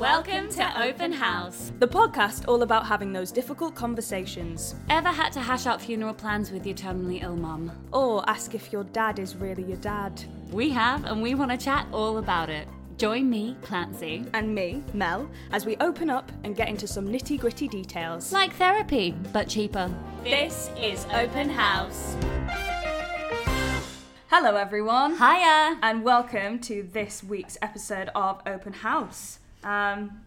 Welcome to Open House. The podcast all about having those difficult conversations. Ever had to hash out funeral plans with your terminally ill mum? Or ask if your dad is really your dad. We have, and we want to chat all about it. Join me, Clancy, And me, Mel, as we open up and get into some nitty gritty details. like therapy, but cheaper. This is Open House. Hello, everyone. Hiya! And welcome to this week's episode of Open House. Um,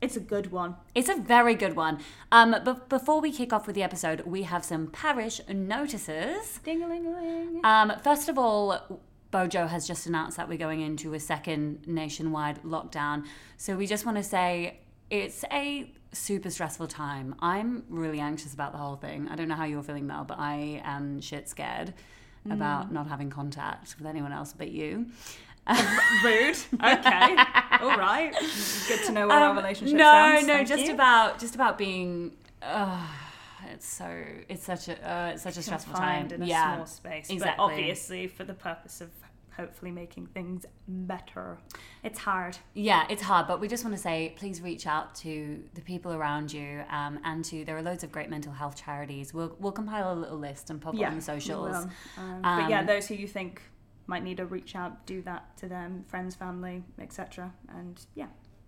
it's a good one. It's a very good one. Um, but before we kick off with the episode, we have some parish notices. Ding a ling a ling. Um, first of all, Bojo has just announced that we're going into a second nationwide lockdown. So we just want to say it's a super stressful time. I'm really anxious about the whole thing. I don't know how you're feeling, Mel, but I am shit scared about not having contact with anyone else but you. Rude. Okay. All right. Good to know where our Um, relationship no, stands. no, just you. about just about being. Uh, it's so it's such a uh, it's such a stressful time. in a yeah, small space. exactly. But obviously for the purpose of hopefully making things better. It's hard. Yeah, it's hard, but we just want to say please reach out to the people around you um, and to there are loads of great mental health charities. We'll we'll compile a little list and pop it on the socials. will. Um, but yeah, Um, those who you think might need to reach out, do that to them, friends, family, etc. And yeah.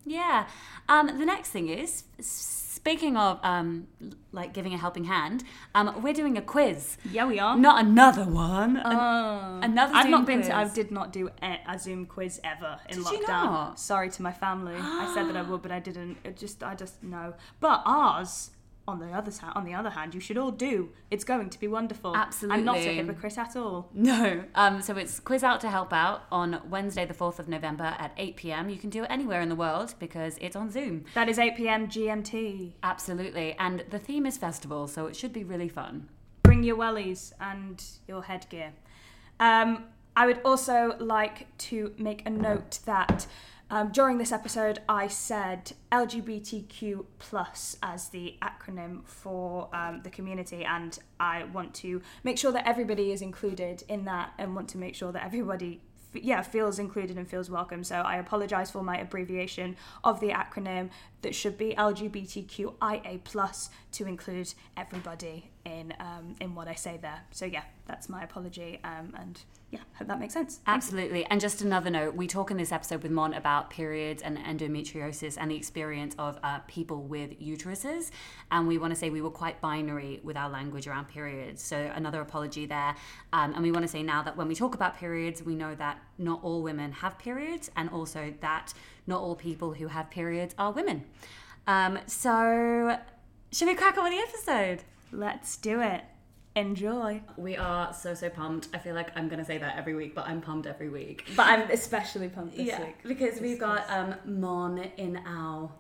Yeah. Um, the next thing is speaking of um, like giving a helping hand, um, we're doing a quiz. Yeah, we are. Not another one. Oh. another I've Zoom not been quiz. to. I did not do a, a Zoom quiz ever in Did you lockdown. not? Sorry to my family. I said that I would, but I didn't. It just, I just no. But ours, on the other side, on the other hand, you should all do. It's going to be wonderful. Absolutely, I'm not a hypocrite at all. No. Um, so it's Quiz Out to Help Out on Wednesday, the 4th of November at 8 pm. You can do it anywhere in the world because it's on Zoom. That is 8 p.m. GMT. Absolutely. And the theme is festival, so it should be really fun. Bring your wellies and your headgear. Um, I would also like to make a note that um, during this episode I said LGBTQ plus as the acronym for um, the community, and I want to make sure that everybody is included in that, and want to make sure that everybody. Yeah, feels included and feels welcome. So I apologize for my abbreviation of the acronym that should be LGBTQIA plus to include everybody in um, in what I say there. So yeah, that's my apology. Um, and yeah, hope that makes sense. Absolutely. And just another note we talk in this episode with Mon about periods and endometriosis and the experience of uh, people with uteruses. And we want to say we were quite binary with our language around periods. So, another apology there. Um, and we want to say now that when we talk about periods, we know that not all women have periods, and also that not all people who have periods are women. Um, so, should we crack on with the episode? Let's do it. Enjoy. We are so, so pumped. I feel like I'm going to say that every week, but I'm pumped every week. But I'm especially pumped this yeah, week. because we've got um, Mon in our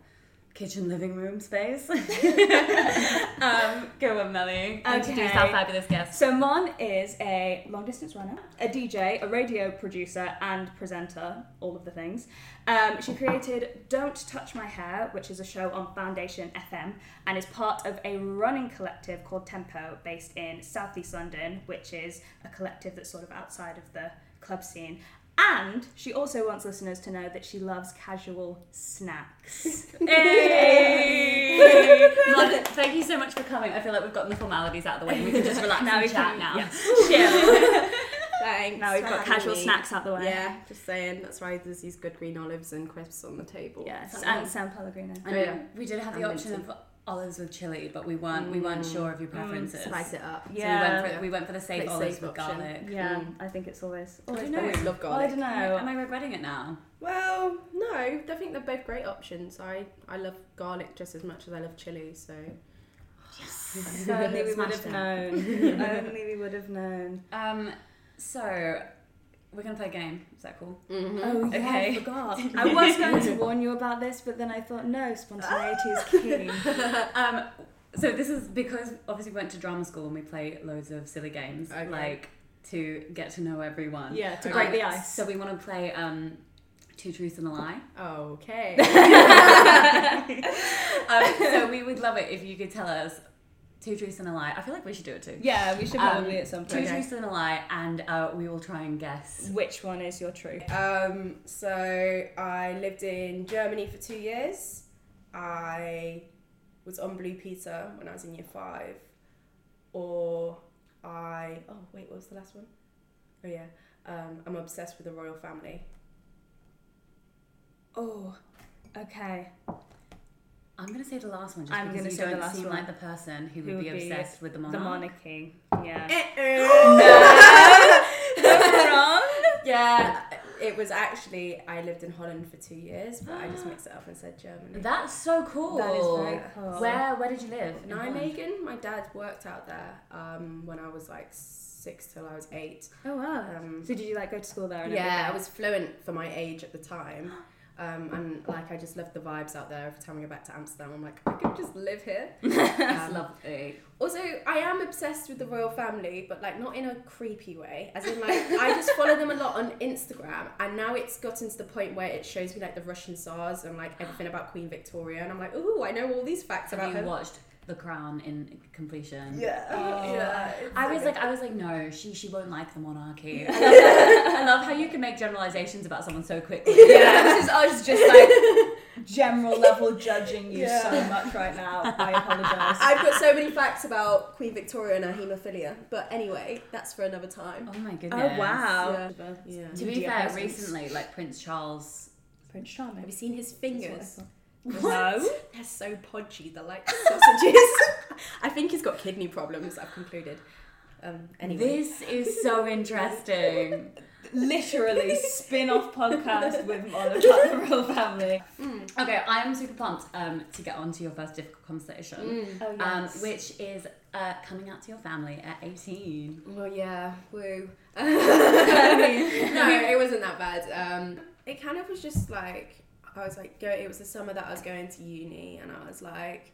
kitchen living room space. um, go on, Melly. Introduce Okay. our fabulous guest. So Mon is a long distance runner, a DJ, a radio producer, and presenter, all of the things. Um, she created Don't Touch My Hair, which is a show on Foundation FM, and is part of a running collective called Tempo, based in Southeast London, which is a collective that's sort of outside of the club scene. And she also wants listeners to know that she loves casual snacks. Hey! Mon, thank you so much for coming. I feel like we've gotten the formalities out of the way. We can just relax Now and we chat can- now. yeah. Thanks. Now we've got casual me. snacks out the way. Yeah, just saying. That's right. There's these good green olives and crisps on the table. Yes, and San Pellegrino. I know Oh, yeah. we did have the And option minty. of olives with chili, but we weren't we weren't sure of your preferences. Spice it up. So Yeah. we went for we went for the safe Pretty olives safe with option. garlic. Yeah, Mm. I think it's always. I always don't know. always love Well, I garlic. don't Am I, know. am I regretting it now? Well, no, I think they're both great options. I I love garlic just as much as I love chili. So If only we would Smashed have known. only we would have known. Um, so we're gonna play a game. Is that cool? Oh yeah, I I forgot. I was going to warn you about this, but then I thought, no, spontaneity is key. Um, so this is because obviously we went to drama school and we play loads of silly games, Okay. like to get to know everyone. yeah, To break the ice. So we want to play um, two truths and a lie. Okay. Um, so we would love it if you could tell us Two truths and a lie. I feel like we should do it too. Yeah, we should Um, probably at some Two point. truths and a lie, and uh, we will try and guess. Which one is your truth? Um, so I lived in Germany for two years. I was on Blue Peter when I was in year five. Or I oh wait, what was the last one? Oh yeah. Um, I'm obsessed with the royal family. Oh, okay. I'm gonna say the last one. Just I'm because gonna you say don't last seem one. like the person who, Who would be be obsessed with the monarch. The monarch. monarchy. Yeah. Eh, wrong. yeah, it was actually I lived in Holland for two years, but I just mixed it up and said Germany. That's so cool. That is very cool. Where Where did you live? in? Nijmegen. My dad worked out there um, when I was like six till I was eight. Oh wow. Um, So did you like go to school there? And yeah, I was fluent for my age at the time. Um, and like I just love the vibes out there. Every time I go back to Amsterdam, I'm like, I could just live here. That's Um, lovely. Also, I am obsessed with the royal family, but like not in a creepy way. As in, like I just follow them a lot on Instagram, and now it's gotten to the point where it shows me like the Russian Tsars and like everything about Queen Victoria, and I'm like, ooh, I know all these facts Have about you her. watched The Crown in completion? Yeah, Oh. yeah. I was like, I was like, no, she she won't like the monarchy. I love, I love how you can make generalizations about someone so quickly. Yeah, this is us just like general level judging you Yeah. so much right now. I apologise. I've got so many facts about Queen Victoria and her haemophilia, but anyway, that's for another time. Oh my oh, goodness. Oh wow. Yeah. Yeah. To be fair, presence. recently, like Prince Charles. Prince Charming. Have you seen his fingers? No. They're so podgy. They're like sausages. I think he's got kidney problems. I've concluded. Um, anyway. This is so interesting. Literally spin-off podcast with Mon about the royal family. okay, I am super pumped um, to get on to your first difficult conversation, Mm. Oh um, which is uh, coming out to your family at 18. Well, yeah, woo. no, it wasn't that bad. Um, it kind of was just like I was like, go. It was the summer that I was going to uni, and I was like,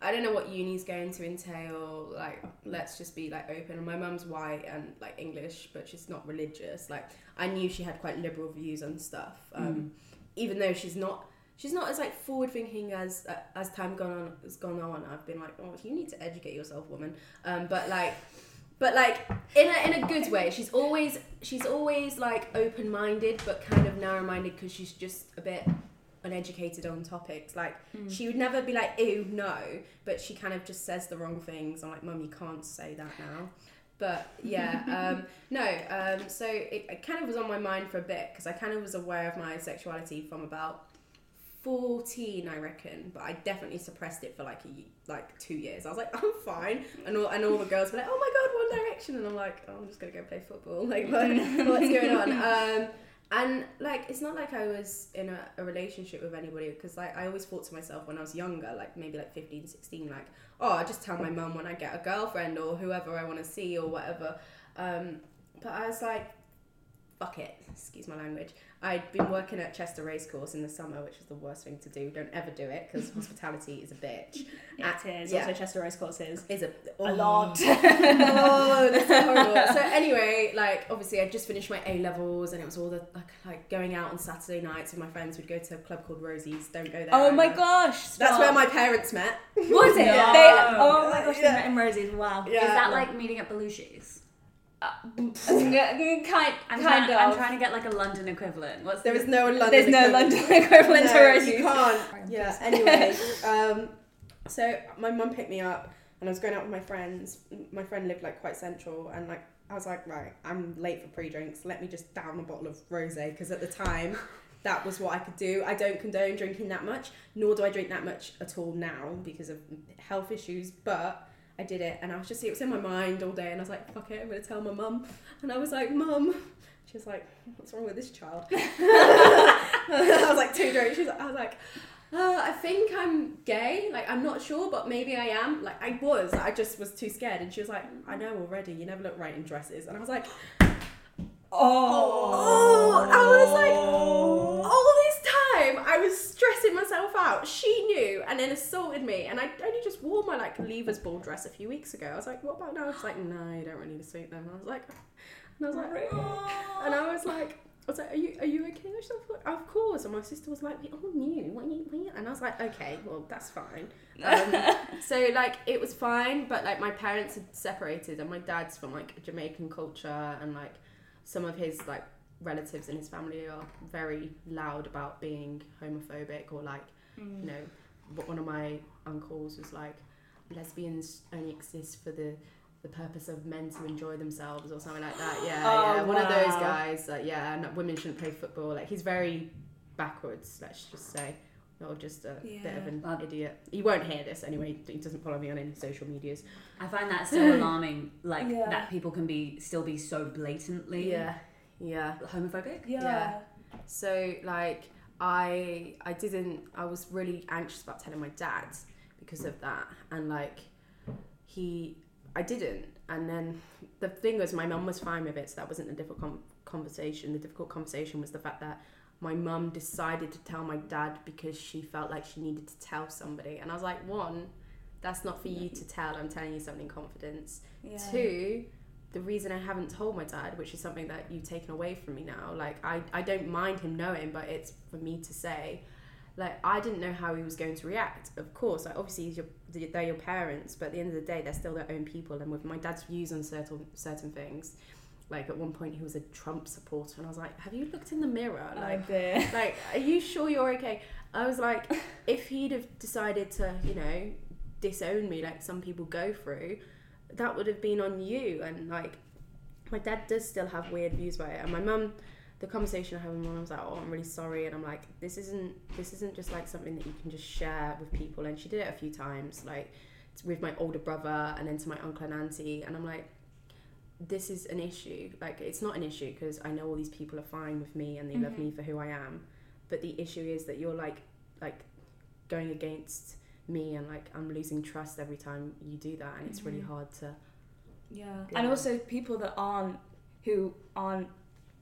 I don't know what uni's going to entail. Like, let's just be like open. And my mum's white and like English, but she's not religious. Like, I knew she had quite liberal views on stuff, um, even though she's not. She's not as like forward thinking as uh, as time gone on has gone on. I've been like, oh, you need to educate yourself, woman. Um, but like, but like in a in a good way. She's always she's always like open minded, but kind of narrow minded because she's just a bit uneducated on topics. Like she would never be like, ew, no, but she kind of just says the wrong things. I'm like, mum, you can't say that now. But yeah, um, no. Um, so it, it kind of was on my mind for a bit because I kind of was aware of my sexuality from about 14 I reckon but I definitely suppressed it for like a like two years I was like I'm fine and all, and all the girls were like oh my god One Direction and I'm like oh, I'm just gonna go play football like what, what's going on um and like it's not like I was in a, a relationship with anybody because like I always thought to myself when I was younger like maybe like 15 16 like oh I just tell my mum when I get a girlfriend or whoever I want to see or whatever. Um but I was like fuck it excuse my language I'd been working at Chester Racecourse in the summer, which is the worst thing to do. Don't ever do it because hospitality is a bitch. It is. Yeah. Also, Chester Racecourse is Is a a oh, lot. oh, that's so horrible. So anyway, like obviously I just finished my A levels and it was all the like like going out on Saturday nights with my friends. We'd go to a club called Rosie's. Don't go there. oh my gosh. That's where my parents met. Was it? No. They, oh my gosh, they met in Rosie's. Wow. Yeah. Is that like meeting at Belushi's? Uh, mm, uh, mm, kind, I'm, kind trying, of. I'm trying to get like a London equivalent. What's There the, is no London. There's no. London equivalent to No, Rosie's. You can't. Yeah. Anyway, um, so my mum picked me up, and I was going out with my friends. My friend lived like quite central, and like I was like, right, I'm late for pre-drinks. Let me just down a bottle of rosé because at the time. That was what I could do. I don't condone drinking that much, nor do I drink that much at all now because of health issues. But I did it, and I was just it was in my mind all day, and I was like, "Fuck it, I'm gonna tell my mum." And I was like, "Mum," she was like, "What's wrong with this child?" I was like too drunk. She was, I was like, uh, I think I'm gay. Like I'm not sure, but maybe I am. Like I was. I just was too scared. And she was like, I know already. You never look right in dresses. And I was like, oh. I was like, all this time I was stressing myself out. She knew and then assaulted me. And I only just wore my like Leavers ball dress a few weeks ago. I was like, what about now? She's like, no, you don't really need to suit them. And I was like, and I was like, oh. and I was like. I was like, "Are you are you okay?" And she was like, "Of course." And my sister was like, "We all knew. What you, what you-" And I was was like, okay, well, that's fine. Um, so like it was fine, but like my parents had separated, and my dad's from like Jamaican culture, and like some of his like relatives in his family are very loud about being homophobic or like Mm. you know what one of my uncles was like lesbians only exist for the the purpose of men to enjoy themselves or something like that. Yeah Oh, yeah one of those wow. guys like yeah and women shouldn't play football. Like he's very backwards let's just say. Or just a bit of an Well- idiot. He won't hear this anyway. He doesn't follow me on any social medias. I find that so alarming, like Yeah. that people can be still be so blatantly yeah yeah homophobic. Yeah. Yeah. So like I I didn't I was really anxious about telling my dad because of that and like he I didn't and then the thing was my mum was fine with it so that wasn't a difficult conversation the difficult conversation was the fact that my mum decided to tell my dad because she felt like she needed to tell somebody and I was like one that's not for you to tell I'm telling you something in confidence Yeah. Two, the reason I haven't told my dad, which is something that you've taken away from me now, like I, I don't mind him knowing, but it's for me to say. Like I didn't know how he was going to react. Of course, like obviously he's your, they're your parents, but at the end of the day, they're still their own people. And with my dad's views on certain certain things, like at one point he was a Trump supporter, and I was like, have you looked in the mirror? Oh, like Like the like, are you sure you're okay? I was like, if he'd have decided to, you know, disown me like some people go through, that would have been on you. And like, my dad does still have weird views about it. And my mum, the conversation I had with my mum was like, oh, I'm really sorry. And I'm like, this isn't, this isn't just like something that you can just share with people. And she did it a few times, like with my older brother and then to my uncle and auntie. And I'm like, this is an issue. Like, it's not an issue because I know all these people are fine with me and they love Mhm. me for who I am. But the issue is that you're like, like going against me and like I'm losing trust every time you do that. And it's really Mhm. hard to, Yeah. Yeah. And also people that aren't who aren't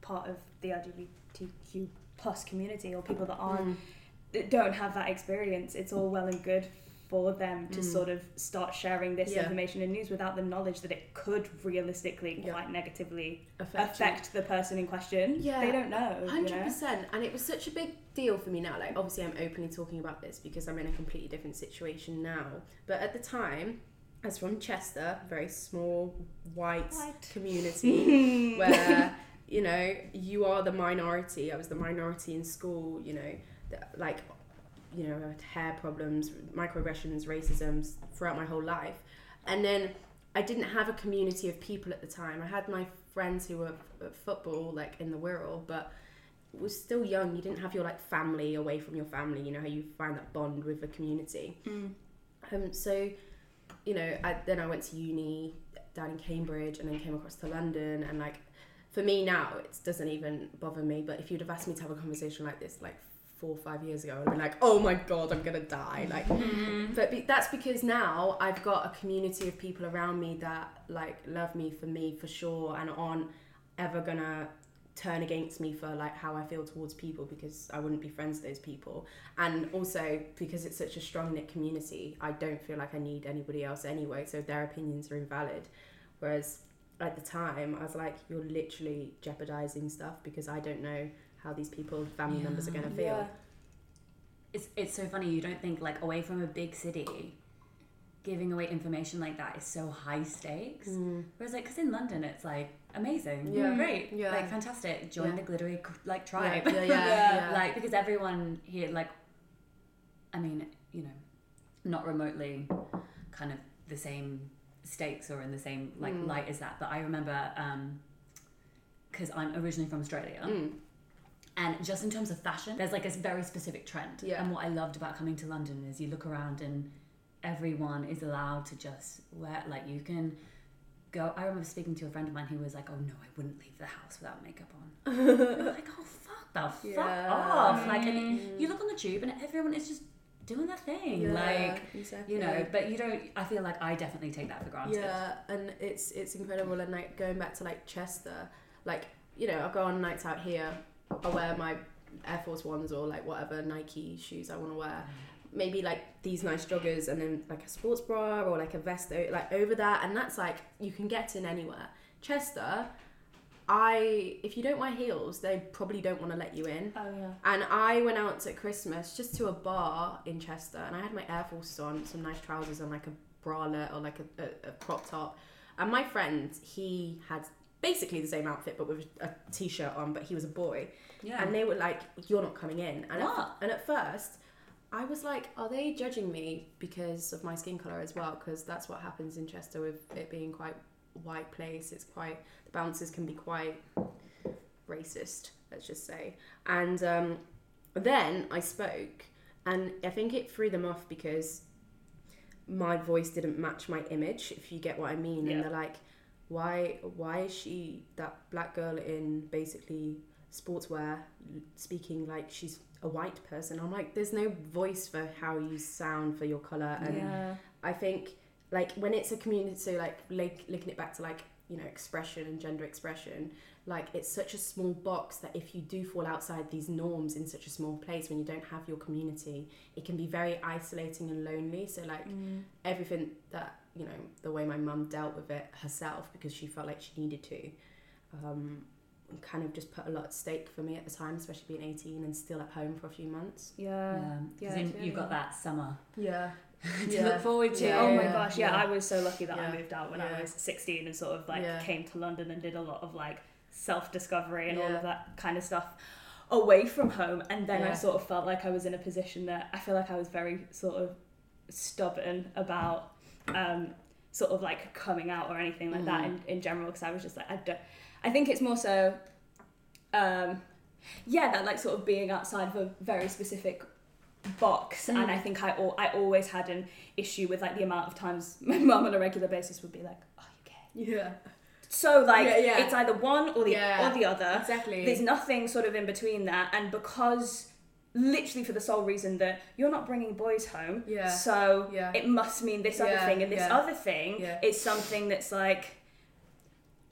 part of the LGBTQ plus community or people that aren't that don't have that experience, it's all well and good for them to Mm. sort of start sharing this Yeah. information and news without the knowledge that it could realistically Yeah. quite negatively affect affect the person in question. Yeah. They don't know. you Hundred know? percent, and it was such a big deal for me now. Like, obviously, I'm openly talking about this because I'm in a completely different situation now. But at the time, I was from Chester, very small white, White. community where you know you are the minority. I was the minority in school. You know, the- like you know, I had hair problems, microaggressions, racism throughout my whole life, and then I didn't have a community of people at the time. I had my friends who were at football, like in the Wirral, but was still young. You didn't have your like family away from your family. You know how you find that bond with a community. Mm. Um, so, you know, I, then I went to uni down in Cambridge, and then came across to London. And like, for me now, it doesn't even bother me. But if you'd have asked me to have a conversation like this, like four or five years ago, I'd be like, oh my god, I'm gonna die. Like, but be, that's because now I've got a community of people around me that like love me for me for sure, and aren't ever gonna turn against me for like how I feel towards people because I wouldn't be friends with those people. And also because it's such a strong knit community, I don't feel like I need anybody else anyway, so their opinions are invalid. Whereas at the time, I was like, you're literally jeopardizing stuff because I don't know how these people, family members, are going to feel. Yeah. It's it's so funny. You don't think like away from a big city, giving away information like that is so high stakes. Mm. Whereas like, because in London it's like amazing, Yeah. great, Yeah. like fantastic. Join Yeah. the glittery like tribe. Yeah, yeah, yeah, Yeah. like because everyone here like i mean you know not remotely kind of the same stakes or in the same like Mm. light as that but i remember um because i'm originally from australia Mm. and just in terms of fashion there's like a very specific trend Yeah. and what i loved about coming to london is you look around and everyone is allowed to just wear like you can go i remember speaking to a friend of mine who was like oh no i wouldn't leave the house without makeup on like oh fuck the fuck Yeah. off like and Mm. you look on the tube and everyone is just doing their thing Yeah, like exactly. you know but you don't i feel like i definitely take that for granted Yeah, and it's it's incredible. And like going back to like Chester, like you know, I'll go on nights out here. I wear my Air Force Ones or like whatever Nike shoes I want to wear. Maybe like these nice joggers, and then like a sports bra or like a vest o- like over that, and that's like you can get in anywhere. Chester, I if you don't wear heels, they probably don't want to let you in. Oh yeah. And I went out at Christmas just to a bar in Chester, and I had my Air force on, some nice trousers, and like a bralette or like a, a, a crop top. And my friend, he had basically the same outfit but with a t-shirt on, but he was a boy. Yeah. And they were like, "You're not coming in." And What? At, and at first, I was like, "Are they judging me because of my skin color as well?" Because that's what happens in Chester with it being quite white place. It's quite the bouncers can be quite racist. Let's just say. And um, then I spoke, and I think it threw them off because my voice didn't match my image. If you get what I mean, Yeah. and they're like, "Why? Why is she that black girl in basically sportswear speaking like she's a white person?" I'm like, "There's no voice for how you sound for your color." And yeah. I think like when it's a community, so like like linking it back to like you know expression and gender expression, like it's such a small box that if you do fall outside these norms in such a small place when you don't have your community, it can be very isolating and lonely. So like everything that you know the way my mum dealt with it herself because she felt like she needed to. Um, kind of just put a lot at stake for me at the time, especially being 18 and still at home for a few months. Yeah. Yeah, 'cause yeah, then it's you've got that summer Yeah. to look forward to. Yeah, oh my gosh, yeah, yeah. I was so lucky that I moved out when yeah. I was 16 and sort of like Yeah. came to London and did a lot of like self discovery and all of that kind of stuff away from home. And then I sort of felt like I was in a position that I feel like I was very sort of stubborn about um, sort of like coming out or anything like that in, in general because I was just like, I don't, I think it's more so, um, yeah, that like sort of being outside of a very specific box and I think I, al- I always had an issue with like the amount of times my mum on a regular basis would be like oh you gay Yeah. so like Yeah, yeah. it's either one or the Yeah. or the other Exactly. there's nothing sort of in between that and because literally for the sole reason that you're not bringing boys home Yeah. so Yeah. it must mean this other thing and this other thing is something that's like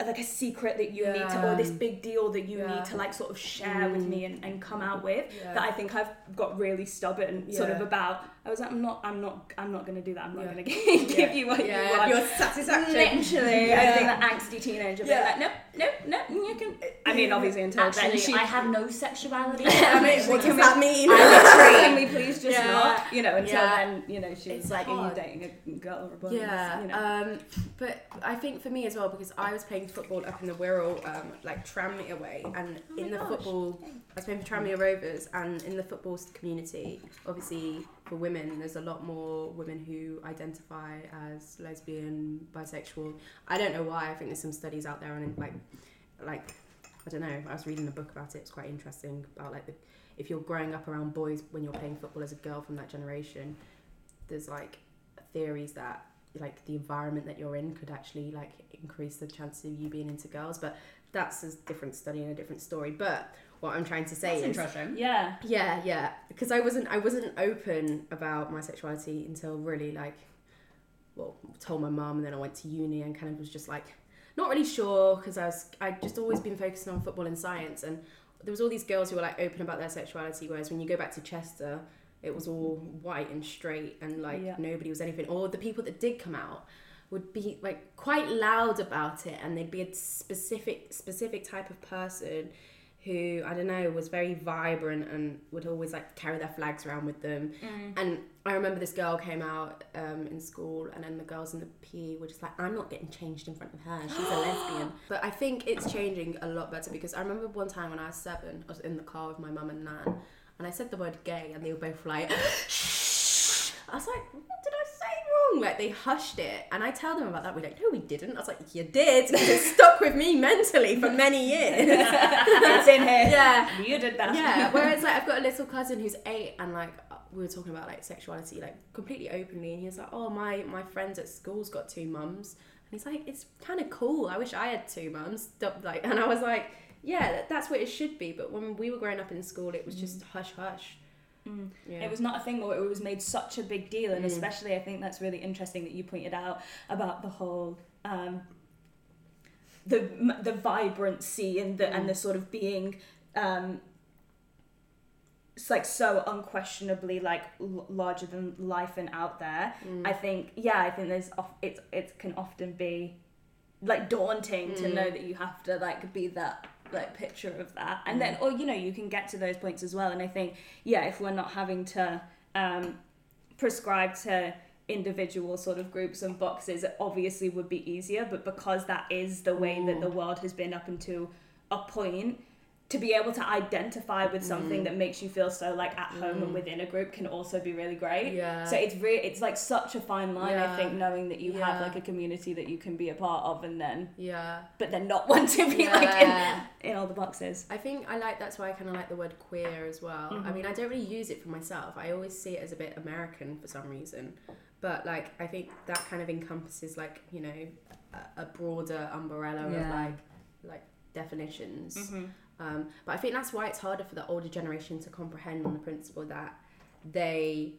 like a secret that you need to or this big deal that you Yeah. need to like sort of share with Mm. me and, and come out with Yeah. that I think I've got really stubborn sort of about I was like I'm not I'm not I'm not gonna do that I'm not Yeah. gonna give Yeah. you what you yeah, want your satisfaction. Literally, I Yeah. think that angsty teenager Yeah. like, nope, nope, nope, you can. I mean, obviously, until then, Actually, she. I have no sexuality. I mean, what does that mean? Can we please just Yeah. not? You know, until Yeah. then, you know, she's It's like, are you hard. dating a girl or a boy? Yeah, You know. um, but I think for me as well because I was playing football up in the Wirral, um, like Tranmere away, and Oh in the gosh. football, I was playing for Tranmere Rovers, and in the football community, obviously for women, there's a lot more women who identify as lesbian, bisexual. I don't know why. I think there's some studies out there, and like, like I don't know. I was reading a book about it. It's quite interesting about like the, if you're growing up around boys when you're playing football as a girl from that generation, there's like theories that like the environment that you're in could actually like increase the chances of you being into girls but that's a different study and a different story but what i'm trying to say That's is interesting. yeah. yeah yeah because i wasn't i wasn't open about my sexuality until really like well told my mum and then i went to uni and kind of was just like not really sure because i was i'd just always been focusing on football and science and there was all these girls who were like open about their sexuality whereas when you go back to chester it was all white and straight and like Yeah. nobody was anything or the people that did come out would be like quite loud about it and they'd be a specific specific type of person who I don't know was very vibrant and would always like carry their flags around with them. And I remember this girl came out um, in school, and then the girls in the PE were just like, "I'm not getting changed in front of her. She's a lesbian." But I think it's changing a lot better because I remember one time when I was seven, I was in the car with my mum and nan, and I said the word "gay," and they were both like. "Shh." I was like, what did I wrong? Like they hushed it, and I tell them about that. We're like, no, we didn't. I was like, you did. It stuck with me mentally for many years. it's in here. yeah, You did that. yeah. Whereas like I've got a little cousin who's eight, and like we were talking about like sexuality, like completely openly, and he was like, "Oh, my my friends at school's got two mums," and he's like, "It's kind of cool. I wish I had two mums." Like, and I was like, "Yeah, that's what it should be." But when we were growing up in school, it was just mm. hush hush. Mm. Yeah. It was not a thing where it was made such a big deal, and Mm. especially I think that's really interesting that you pointed out about the whole um, the the vibrancy and the and the sort of being um, it's like so unquestionably like l- larger than life and out there. Mm. I think yeah, I think there's of, it's it can often be like daunting to Mm. know that you have to like be that like picture of that. And then or you know you can get to those points as well. And i think yeah if we're not having to um prescribe to individual sort of groups and boxes it obviously would be easier. But because that is the way that the world has been up until a point to be able to identify with something Mm. that makes you feel so like at home and within a group can also be really great Yeah. so it's re- it's like such a fine line yeah. i think knowing that you have like a community that you can be a part of and then yeah. but then not want to be Yeah. like in, in all the boxes I think I like that's why I kind of like the word queer as well. I Mm-hmm. mean, I don't really use it for myself. I always see it as a bit American for some reason. But like, I think that kind of encompasses like you know a, a broader umbrella of like like definitions. Mm-hmm. Um, but I think that's why it's harder for the older generation to comprehend on the principle that they,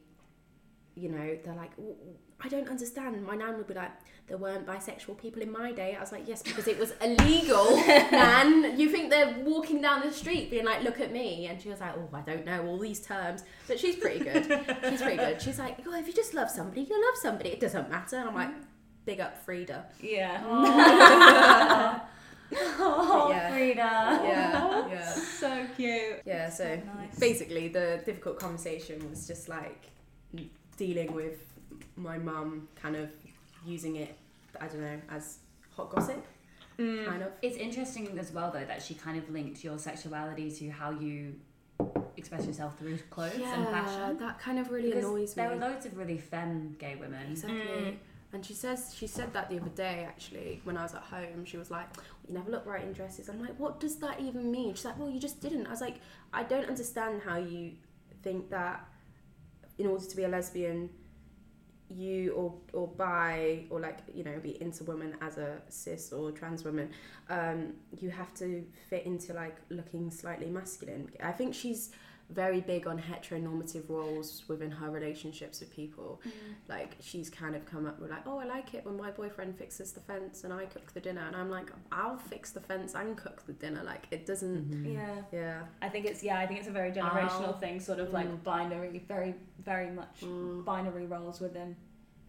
you know, they're like, "W- w- I don't understand. My nan would be like, there weren't bisexual people in my day. I was like, yes, because it was illegal, nan. You think they're walking down the street being like, look at me. And she was like, oh, I don't know all these terms. But she's pretty good. she's pretty good. She's like, oh, if you just love somebody, you love somebody. It doesn't matter. And I'm like, big up Frida. yeah Oh, Yeah. Frida. Yeah, yeah. so cute Yeah, so nice. basically the difficult conversation was just like dealing with my mum kind of using it, I don't know, as hot gossip, Mm. kind of. It's interesting as well, though, that she kind of linked your sexuality to how you express yourself through clothes and fashion. that kind of really Because annoys me. there were loads of really femme gay women. Exactly. Mm. And she says she said that the other day actually when I was at home. She was like, "You never look right in dresses." I'm like, "What does that even mean?" She's like, "Well, you just didn't." I was like, "I don't understand how you think that in order to be a lesbian, you or or bi or like you know be into women as a cis or trans woman, um, you have to fit into like looking slightly masculine." I think she's very big on heteronormative roles within her relationships with people like she's kind of come up with like oh i like it when my boyfriend fixes the fence and i cook the dinner and i'm like i'll fix the fence and cook the dinner like it doesn't Mm-hmm. yeah yeah I think it's yeah I think it's a very generational Oh. thing sort of like Mm. binary very very much Mm. binary roles within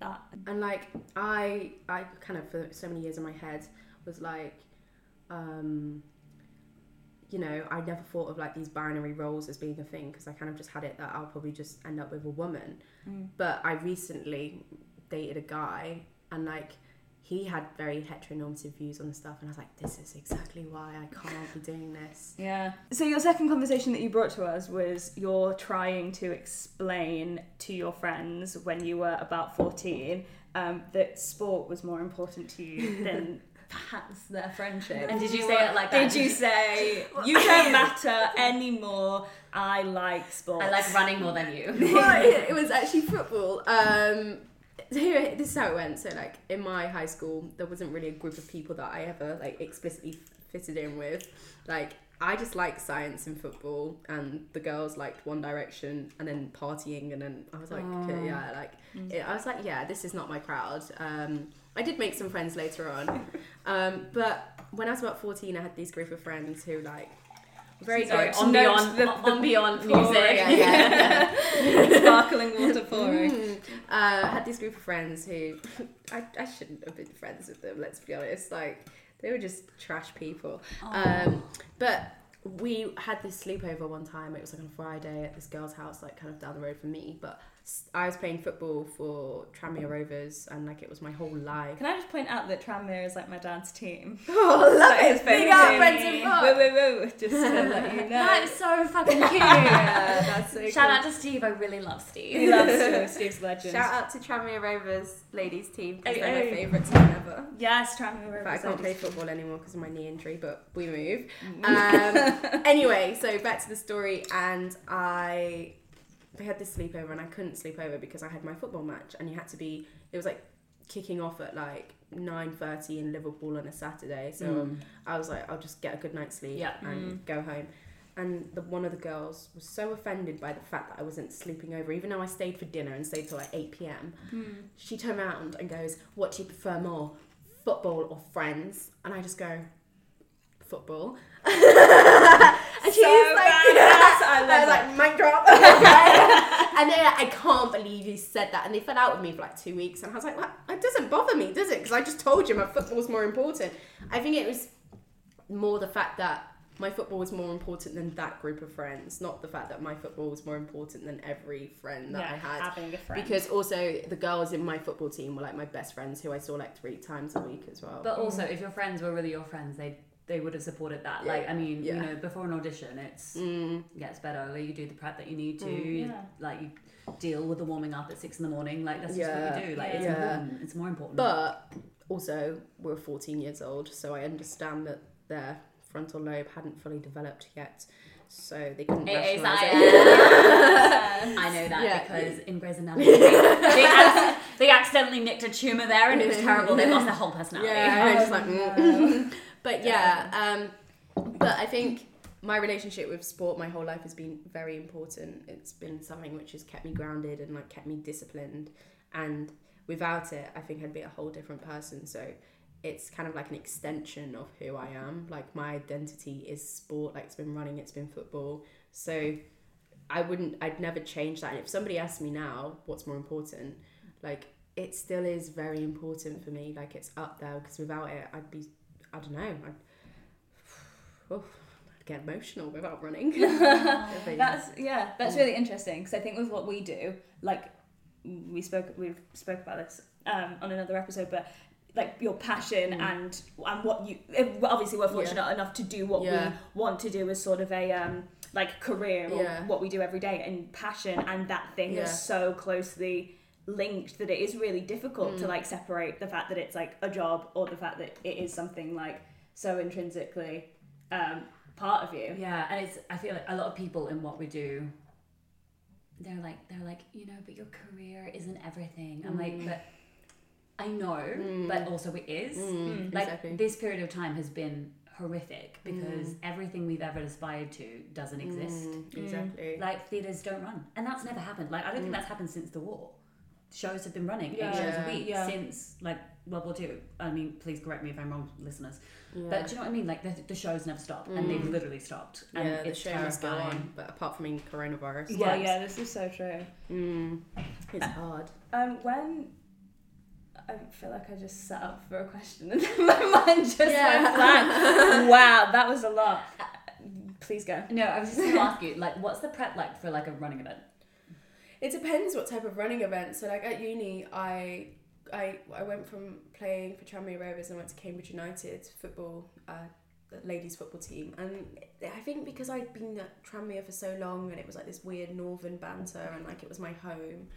that and like i i kind of for so many years in my head was like um you know i never thought of like these binary roles as being a thing because i kind of just had it that i'll probably just end up with a woman Mm. but i recently dated a guy and like he had very heteronormative views on the stuff and i was like this is exactly why i can't be doing this Yeah. So your second conversation that you brought to us was you're trying to explain to your friends when you were about 14 um, that sport was more important to you than perhaps their friendship. And did you say it like that? Did you say you don't matter anymore? I like sport. I like running more than you. well, it, it was actually football. Um, here, this is how it went. So, like in my high school, there wasn't really a group of people that I ever like explicitly fitted in with. Like, I just liked science and football, and the girls liked One Direction, and then partying, and then I was like, okay, yeah, like it, I was like, yeah, this is not my crowd. Um, I did make some friends later on, um, but when I was about fourteen, I had these group of friends who like. Very Sorry, good. on Note beyond, the- on beyond music. yeah, yeah, yeah. sparkling water pouring. Mm. Uh, I had this group of friends who I, I shouldn't have been friends with them. Let's be honest. Like they were just trash people. Um, but we had this sleepover one time. It was like on a Friday at this girl's house, like kind of down the road from me. But s- I was playing football for Tranmere Rovers, and like it was my whole life. Can I just point out that Tranmere is like my dad's team? Oh, Like his Big favourite up, team. Prenton Park. Woo, woo, woo. Just to let you know. That is so fucking cute. Yeah, that's so Shout cool. out to Steve. I really love Steve. He loves Steve. Steve's legend. Shout out to Tranmere Rovers ladies team because Hey, they're my favourite team ever. Yes, Tranmere But I can't play football anymore because of my knee injury, but we move. Um, anyway, so back to the story, and I we had this sleepover, and I couldn't sleep over because I had my football match, and you had to be. It was like kicking off at like nine thirty in Liverpool on a Saturday, so Mm. I was like, I'll just get a good night's sleep Yeah. and go home. And the, one of the girls was so offended by the fact that I wasn't sleeping over, even though I stayed for dinner and stayed till like eight pm. Hmm. She turned around and goes, "What do you prefer more, football or friends?" And I just go, "Football." and she's So like, badass. I I love was like, "Mic drop." and they're like, I can't believe you said that. And they fell out with me for like two weeks. And I was like, well, it doesn't bother me, does it? Because I just told you my football's more important. I think it was more the fact that my football was more important than that group of friends, not the fact that my football was more important than every friend that I had. having a friend. Because also the girls in my football team were like my best friends who I saw like three times a week as well. But also, mm. if your friends were really your friends, they they would have supported that. Yeah. Like, I mean, Yeah. you know, before an audition, it's Mm, gets better. Like, you do the prep that you need to. Mm. you- Yeah. Like, you deal with the warming up at six in the morning. Like, that's just what you do. Like, it's Yeah. important. It's more important. but also we're 14 years old, so I understand that their frontal lobe hadn't fully developed yet. So they couldn't It is rationalise I it. I know that Yeah. because in Grey's Anatomy, they, they accidentally nicked a tumor there, and it was terrible. They lost their whole personality. Yeah, and I just like, Oh, mm. But yeah, um, but I think my relationship with sport my whole life has been very important. It's been something which has kept me grounded and like kept me disciplined, and without it, I think I'd be a whole different person. So it's kind of like an extension of who I am. Like my identity is sport. Like it's been running, it's been football. So I wouldn't, I'd never change that. And if somebody asked me now, what's more important, like it still is very important for me. Like it's up there because without it, I'd be, I don't know, I'd, oh, I'd get emotional without running. That's yeah, that's really interesting because I think with what we do, like we spoke we spoke about this um, on another episode, but like your passion Mm. and and what you obviously we're fortunate enough to do what Yeah. we want to do as sort of a um like career or Yeah. what we do every day and passion and that thing Yeah. is so closely linked that it is really difficult to Mm. like separate the fact that it's like a job or the fact that it is something like so intrinsically um part of you Yeah, and it's I feel like a lot of people in what we do they're like they're like, you know, but your career isn't everything. I'm like, but I know, but also it is. Mm, Like exactly. this period of time has been horrific because everything we've ever aspired to doesn't exist. Mm, exactly. Like theaters don't run, and that's never happened. Like I don't think that's happened since the war. Shows have been running Yeah. eight shows a week Yeah. since like World War Two. I mean, please correct me if I'm wrong, listeners. Yeah. But do you know what I mean? Like the, the shows never stop, and they've literally stopped. And yeah, the it's show must go on, but apart from in coronavirus, yeah Yes. yeah this is so true mm, it's hard. Um, when I feel like I just set up for a question and then my mind just Yeah. went blank. wow, that was a lot. Uh, Please go. No, I was just going to ask you, like, what's the prep like for like a running event? It depends what type of running event. So like at uni, I I I went from playing for Tranmere Rovers and went to Cambridge United football, uh, the ladies football team, and I think because I'd been at Tranmere for so long and it was like this weird northern banter and like it was my home.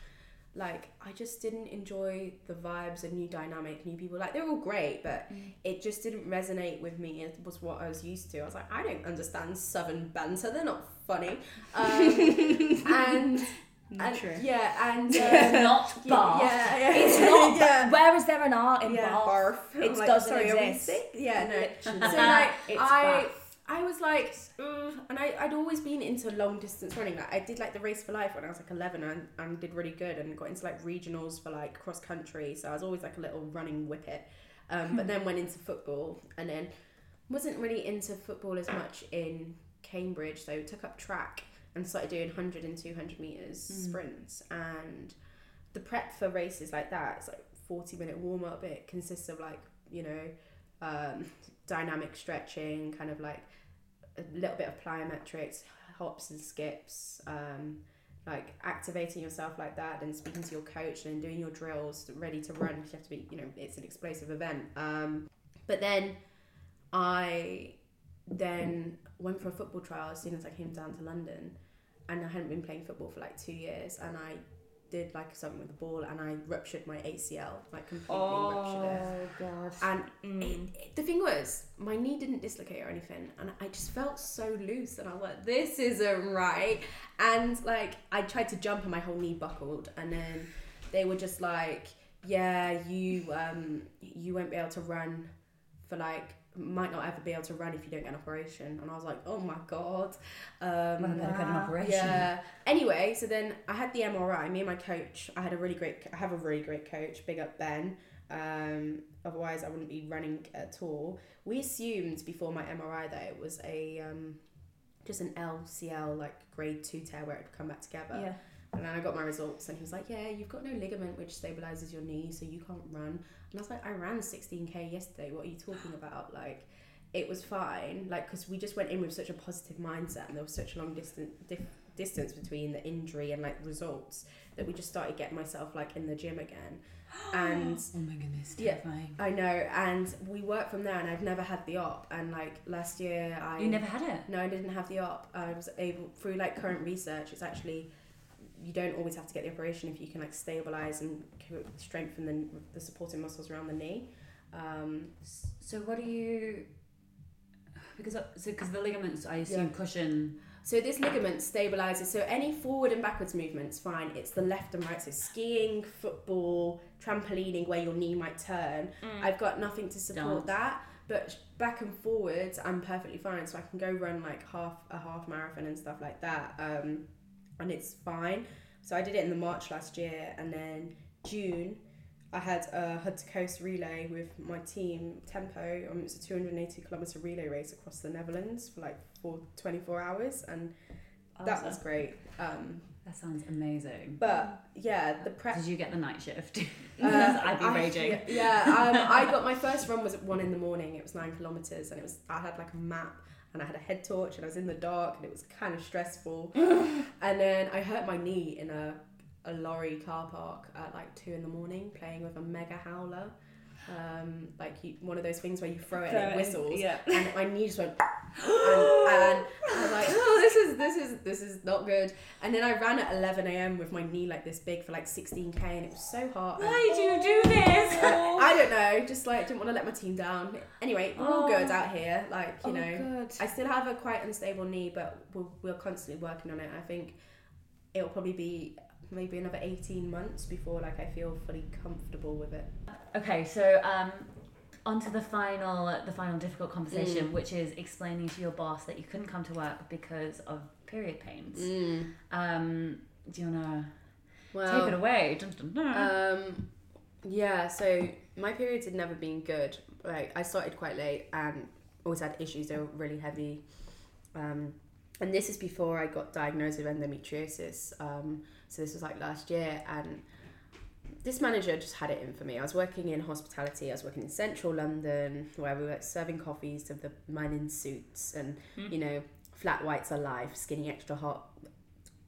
Like I just didn't enjoy the vibes, a new dynamic, new people. Like they're all great, but it just didn't resonate with me. It was what I was used to. I was like, I don't understand southern banter. They're not funny. Um, and and, true. Yeah, and uh, not yeah, Yeah, yeah, It's not. yeah. Where is there an art in yeah, Bath? barf. It like, doesn't sorry, exist. Yeah, no. So like, It's I. I was like, mm, and I, I'd always been into long distance running. Like, I did like the race for life when I was like 11 and, and did really good and got into like regionals for like cross country. So I was always like a little running whippet. Um, but then went into football and then wasn't really into football as much in Cambridge. So took up track and started doing 100 and 200 meters sprints. And the prep for races like that, it's like 40 minute warm up. It consists of like, you know, um, dynamic stretching, kind of like a little bit of plyometrics, hops and skips, um, like activating yourself like that, and speaking to your coach and doing your drills ready to run. You have to be, you know, it's an explosive event. Um, but then I then went for a football trial as soon as I came down to London, and I hadn't been playing football for like two years, and I did like something with the ball, and I ruptured my ACL, like completely ruptured it. god. And Mm. it, it- the thing was, my knee didn't dislocate or anything, and I just felt so loose, and I was like, "This isn't right." And like, I tried to jump, and my whole knee buckled, and then they were just like, "Yeah, you um, you won't be able to run for like." Might not ever be able to run if you don't get an operation, and I was like, "Oh my god!" Um, Well, I get an operation. yeah. Anyway, so then I had the MRI. Me and my coach. I had a really great. I have a really great coach. Big up Ben. Um, otherwise, I wouldn't be running at all. We assumed before my MRI that it was a um, just an LCL like grade two tear where it would come back together. Yeah. And then I got my results, and he was like, "Yeah, you've got no ligament which stabilizes your knee, so you can't run." And I was like, "I ran 16k yesterday. What are you talking about?" Like, it was fine. Like, because we just went in with such a positive mindset, and there was such a long distance dif- distance between the injury and like results that we just started getting myself like in the gym again. And oh my goodness, Yeah. I know, and we worked from there, and I've never had the op. And like last year, I You never had it. no, I didn't have the op. I was able through like current research. It's actually you don't always have to get the operation if you can like stabilize and strengthen the the supporting muscles around the knee. Um, So what do you? Because so because the ligaments, I assume Yeah. cushion. so this ligament stabilizes. So any forward and backwards movements, fine. It's the left and right. So skiing, football, trampolining, where your knee might turn. I've got nothing to support Dance. that. But back and forwards, I'm perfectly fine. So I can go run like half a half marathon and stuff like that, um, and it's fine. So I did it in the March last year, and then June, I had a Hood to Coast relay with my team Tempo. Um, it was a 280 kilometer relay race across the Netherlands for like for 24 hours, and that was great. Um, That sounds amazing. but yeah, the prep Did you get the night shift? uh, I'd be I- raging. Yeah, yeah, um, I got my first run was at one in the morning. It was nine kilometers, and it was I had like a map and I had a head torch, and I was in the dark, and it was kind of stressful. and then I hurt my knee in a a lorry car park at like two in the morning, playing with a mega howler. Um, like you, one of those things where you throw it and it whistles, Yeah. and my knee just went, and, and I was like, oh, this is this is this is not good. And then I ran at 11 a.m. with my knee like this big for like 16k, and it was so hot. and- Why do you do this? I don't know, just like didn't want to let my team down. Anyway, we're all good out here. Like you oh, know, good. I still have a quite unstable knee, but we're, we're constantly working on it. I think it'll probably be maybe another eighteen months before like I feel fully comfortable with it. Okay, so um, on to the final, the final difficult conversation, Mm. which is explaining to your boss that you couldn't come to work because of period pains. Mm. Um, do you wanna Well, take it away? Dun, dun, dun. Um, yeah, so my periods had never been good. Like I started quite late and always had issues. They were really heavy. Um, and this is before I got diagnosed with endometriosis. Um, so this was like last year, and this manager just had it in for me. I was working in hospitality. I was working in central London, where we were serving coffees to the men in suits, and Mm. you know, flat whites are life, skinny extra hot,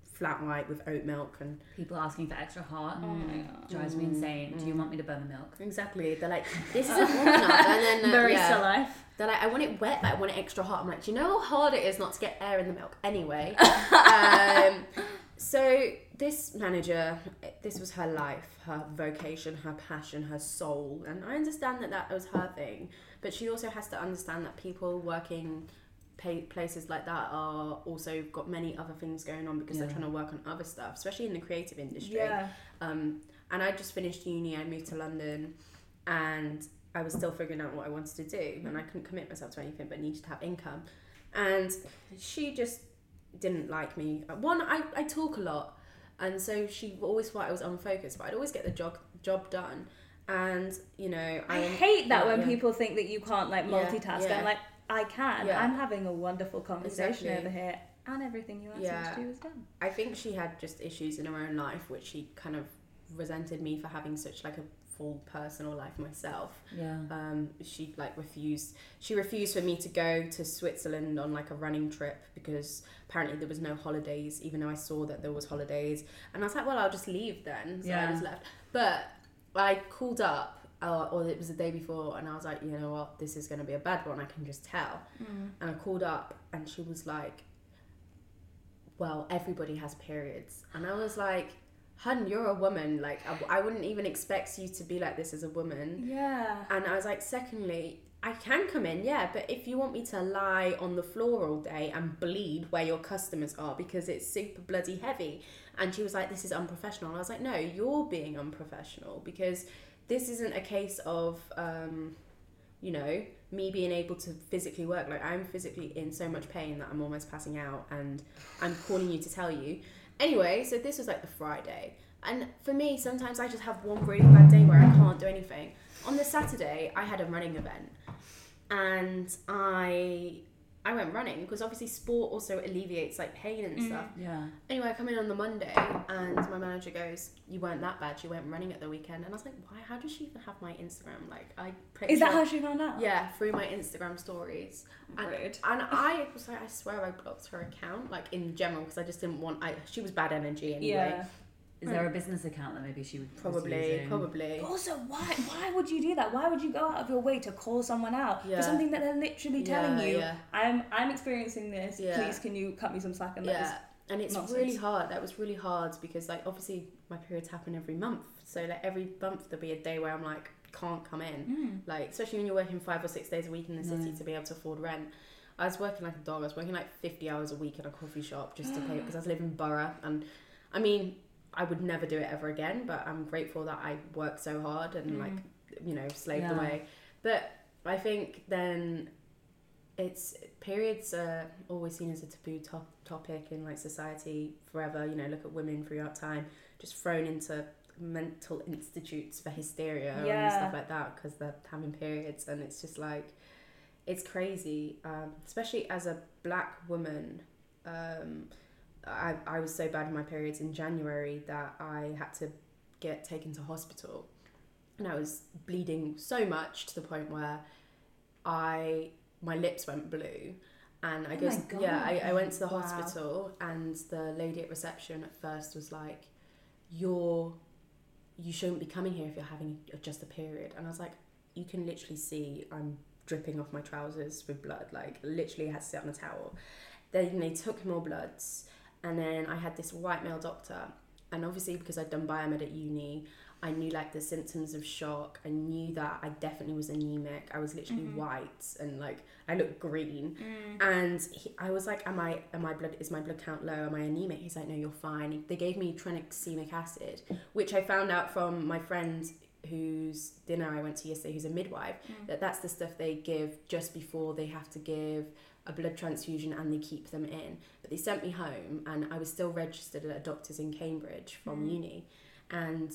flat white with oat milk and People asking for extra hot Oh my god. drives me insane. Do you want me to burn the milk? Exactly. They're like, this isn't warm enough. And then, uh, Barista yeah. life. They're like, I want it wet, but I want it extra hot. I'm like, do you know how hard it is not to get air in the milk? Anyway. um, so this manager, this was her life, her vocation, her passion, her soul. And I understand that that was her thing. But she also has to understand that people working places like that are also got many other things going on because they're trying to work on other stuff, especially in the creative industry. Yeah. Um, and I just finished uni. I moved to London, and I was still figuring out what I wanted to do, and I couldn't commit myself to anything, but needed to have income. And she just didn't like me. One, I, I talk a lot, and so she always thought I was unfocused, but I'd always get the job job done. And you know, I I hate that when yeah. people think that you can't like Yeah, multitask. yeah. I'm like, I can. Yeah. I'm having a wonderful conversation Exactly. over here, and everything you asked Yeah. me to do is done. I think she had just issues in her own life, which she kind of resented me for having such like a full personal life myself. Yeah. um, she like refused she refused for me to go to Switzerland on like a running trip because apparently there was no holidays even though I saw that there was holidays. And I was like well I'll just leave then. So Yeah. I just left. But I called up uh, or it was the day before and I was like you know what? This is going to be a bad one I can just tell. And I called up and she was like well everybody has periods. And I was like hun you're a woman like I, I wouldn't even expect you to be like this as a woman Yeah. and I was like, secondly, I can come in, yeah, but if you want me to lie on the floor all day and bleed where your customers are because it's super bloody heavy. And she was like, this is unprofessional. And I was like, no, you're being unprofessional because this isn't a case of, um, you know, me being able to physically work. Like, I'm physically in so much pain that I'm almost passing out and I'm calling you to tell you. Anyway, so this was like the Friday. And for me, sometimes I just have one really bad day where I can't do anything. On the Saturday, I had a running event and I I went running because obviously sport also alleviates like pain and Mm. stuff. Yeah. Anyway, I come in on the Monday and my manager goes, "You weren't that bad. You went running at the weekend." And I was like, "Why? How does she even have my Instagram? Like, I pretty Is that sure- how she found out? Yeah, through my Instagram stories. And, Rude. and I was like, I swear I blocked her account, like in general, because I just didn't want. I she was bad energy anyway. Yeah. Is there a business account that maybe she would Probably, probably. But also, why why would you do that? Why would you go out of your way to call someone out Yeah. for something that they're literally telling Yeah, you? yeah. I'm I'm experiencing this. Please, can you cut me some slack? And Yeah, and it's nonsense. really hard. That was really hard because, like, obviously my periods happen every month. So, like, every month there'll be a day where I'm like, can't come in. is. Like, especially when you're working five or six days a week in the city Mm. to be able to afford rent. I was working like a dog. I was working like 50 hours a week in a coffee shop just to pay because I was living in Borough. And I mean, I would never do it ever again, but I'm grateful that I worked so hard and, Mm. like, you know, slaved Yeah. away. But I think then it's periods are always seen as a taboo top, topic in like society forever. You know, look at women throughout time just thrown into mental institutes for hysteria and stuff like that because they're having periods, and it's just like it's crazy. Um, especially as a black woman, um, I I was so bad with my periods in January that I had to get taken to hospital, and I was bleeding so much to the point where I my lips went blue. And I Oh go yeah I, I went to the Wow. hospital and the lady at reception at first was like you're you shouldn't be coming here if you're having just a period. And I was like you can literally see I'm dripping off my trousers with blood like literally I had to sit on a towel. Then they took more bloods and then I had this white male doctor and obviously because I'd done biomed at uni I knew like the symptoms of shock. I knew that I definitely was anemic. I was literally Mhm. white and like I looked green. Mm. And he, I was like, "Am I? Am I blood? Is my blood count low? Am I anemic?" He's like, "No, you're fine." They gave me tranexamic acid, which I found out from my friend whose dinner I went to yesterday, who's a midwife. Mm. That that's the stuff they give just before they have to give a blood transfusion and they keep them in. But they sent me home, and I was still registered at a doctor's in Cambridge from Mm. uni, and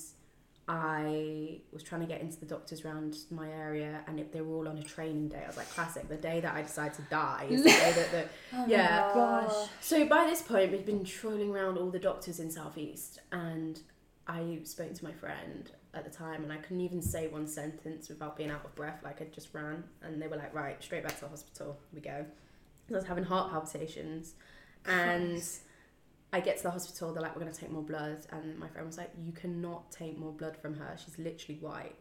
I was trying to get into the doctors around my area, and it, they were all on a training day. I was like, classic. The day that I decide to die is the day that the Oh Yeah. gosh. so by this point, we've been trolling around all the doctors in Southeast, and I spoke to my friend at the time, and I couldn't even say one sentence without being out of breath. Like I just ran, and they were like, "Right, straight back to the hospital. We go." I was having heart palpitations, and I get to the hospital. They're like, "We're gonna take more blood," and my friend was like, "You cannot take more blood from her. She's literally white."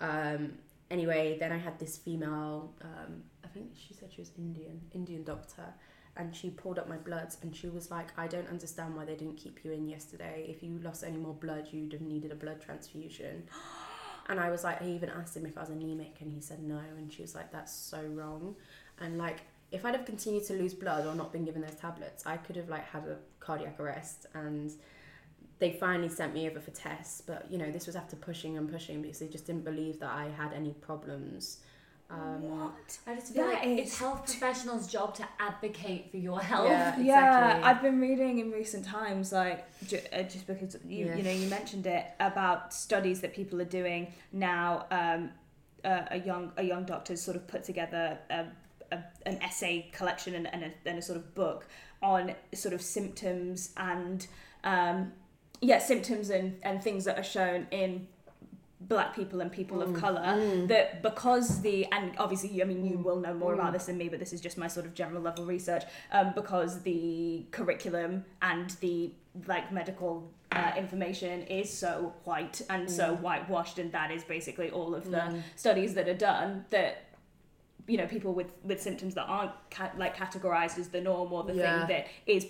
Um, anyway, then I had this female. Um, I think she said she was Indian, Indian doctor, and she pulled up my bloods and she was like, "I don't understand why they didn't keep you in yesterday. If you lost any more blood, you'd have needed a blood transfusion." And I was like, I even asked him if I was anemic, and he said no. And she was like, "That's so wrong." And like, if I'd have continued to lose blood or not been given those tablets, I could have like had a cardiac arrest. And they finally sent me over for tests, but you know, this was after pushing and pushing because they just didn't believe that I had any problems. Um, what? I just feel That like it's health professionals' job to advocate for your health. Yeah, Yeah. I've been reading in recent times, like ju- uh, just because you Yeah. you know you mentioned it about studies that people are doing now. Um, uh, a young a young doctor's sort of put together a, a, an essay collection and, and, a, and a sort of book on sort of symptoms and um, yeah symptoms and, and things that are shown in black people and people of Mm, color mm. that because the and obviously I mean you Mm, will know more mm. about this than me but this is just my sort of general level research um, because the curriculum and the like medical uh, information is so white and so Mm. whitewashed and that is basically all of the Mm. studies that are done that you know people with with symptoms that aren't ca- like categorized as the norm or the Yeah. thing that is